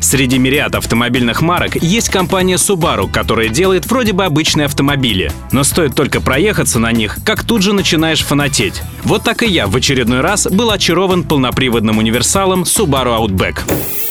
Среди мириад автомобильных марок есть компания Subaru, которая делает вроде бы обычные автомобили. Но стоит только проехаться на них, как тут же начинаешь фанатеть. Вот так и я в очередной раз был очарован полноприводным универсалом Subaru Outback.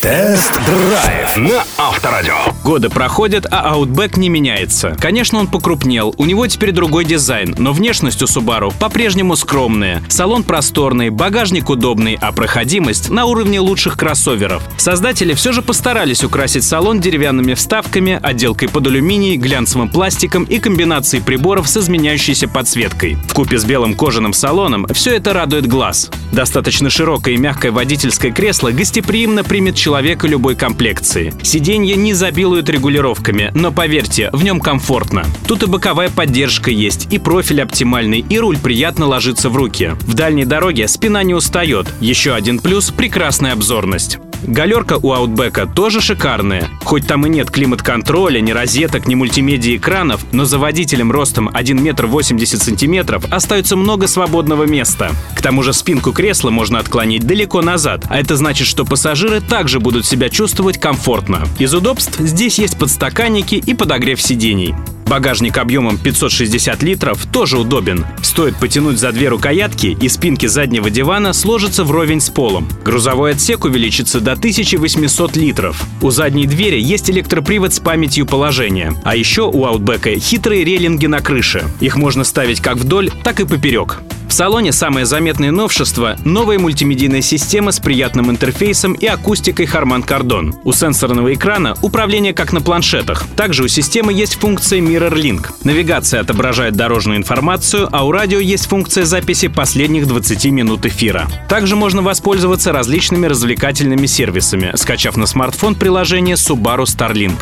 Тест-драйв на Авторадио. Годы проходят, а Outback не меняется. Конечно, он покрупнел, у него теперь другой дизайн, но внешность у Subaru по-прежнему скромная. Салон просторный, багажник удобный, а проходимость на уровне лучших кроссоверов. Создатели все же постарались украсить салон деревянными вставками, отделкой под алюминий, глянцевым пластиком и комбинацией приборов с изменяющейся подсветкой. В купе с белым кожаным салоном все это радует глаз. Достаточно широкое и мягкое водительское кресло гостеприимно примет человека любой комплекции. Сиденье не забилуют регулировками, но поверьте, в нем комфортно. Тут и боковая поддержка есть, и профиль оптимальный, и руль приятно ложится в руки. В дальней дороге спина не устает. Еще один плюс – прекрасная обзорность. Галерка у Outback тоже шикарная. Хоть там и нет климат-контроля, ни розеток, ни мультимедиа экранов, но за водителем ростом 1 метр 80 сантиметров остается много свободного места. К тому же спинку кресла можно отклонить далеко назад, а это значит, что пассажиры также будут себя чувствовать комфортно. Из удобств здесь есть подстаканники и подогрев сидений. Багажник объемом 560 литров тоже удобен. Стоит потянуть за две рукоятки, и спинки заднего дивана сложатся вровень с полом. Грузовой отсек увеличится до 1800 литров. У задней двери есть электропривод с памятью положения. А еще у Outback хитрые рейлинги на крыше. Их можно ставить как вдоль, так и поперек. В салоне самое заметное новшество – новая мультимедийная система с приятным интерфейсом и акустикой Harman Kardon. У сенсорного экрана управление как на планшетах. Также у системы есть функция Mirror Link. Навигация отображает дорожную информацию, а у радио есть функция записи последних 20 минут эфира. Также можно воспользоваться различными развлекательными сервисами, скачав на смартфон приложение Subaru Starlink.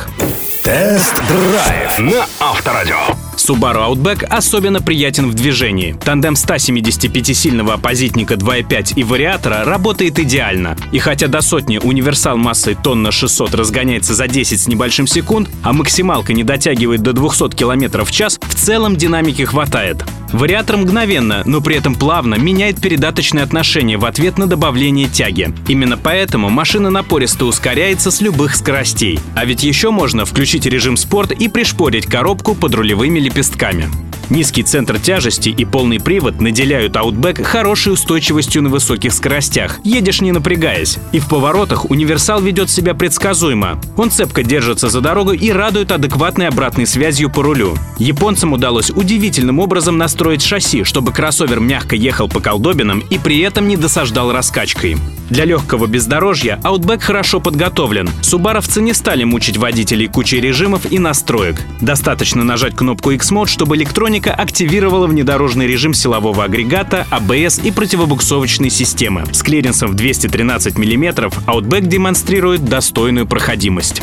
Тест-драйв на Авторадио. Subaru Outback особенно приятен в движении. Тандем 175-сильного оппозитника 2.5 и вариатора работает идеально. И хотя до сотни универсал массой тонна 600 разгоняется за 10 с небольшим секунд, а максималка не дотягивает до 200 км в час, в целом динамики хватает. Вариатор мгновенно, но при этом плавно меняет передаточное отношение в ответ на добавление тяги. Именно поэтому машина напористо ускоряется с любых скоростей. А ведь еще можно включить режим спорт и пришпорить коробку под рулевыми лепестками. Низкий центр тяжести и полный привод наделяют Outback хорошей устойчивостью на высоких скоростях. Едешь не напрягаясь. И в поворотах универсал ведет себя предсказуемо. Он цепко держится за дорогу и радует адекватной обратной связью по рулю. Японцам удалось удивительным образом настроить шасси, чтобы кроссовер мягко ехал по колдобинам и при этом не досаждал раскачкой. Для легкого бездорожья Outback хорошо подготовлен. Субаровцы не стали мучить водителей кучей режимов и настроек. Достаточно нажать кнопку X-Mode, чтобы электроника активировала внедорожный режим силового агрегата, АБС и противобуксовочной системы. С клиренсом в 213 мм Outback демонстрирует достойную проходимость.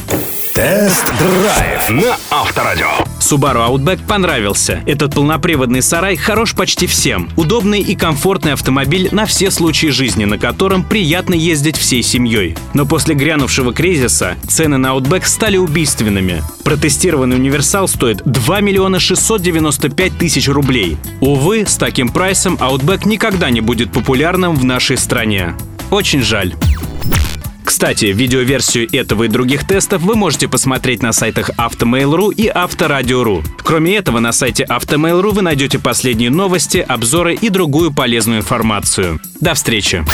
Тест-драйв на Авторадио. Subaru Outback понравился. Этот полноприводный сарай хорош почти всем. Удобный и комфортный автомобиль на все случаи жизни, на котором приятно ездить всей семьей. Но после грянувшего кризиса цены на Outback стали убийственными. Протестированный универсал стоит 2 миллиона 695 тысяч рублей. Увы, с таким прайсом Outback никогда не будет популярным в нашей стране. Очень жаль. Кстати, видеоверсию этого и других тестов вы можете посмотреть на сайтах Автомейл.ру и Авторадио.ру. Кроме этого, на сайте Автомейл.ру вы найдете последние новости, обзоры и другую полезную информацию. До встречи!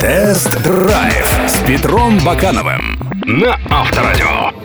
Тест-драйв с Петром Бакановым на Авторадио.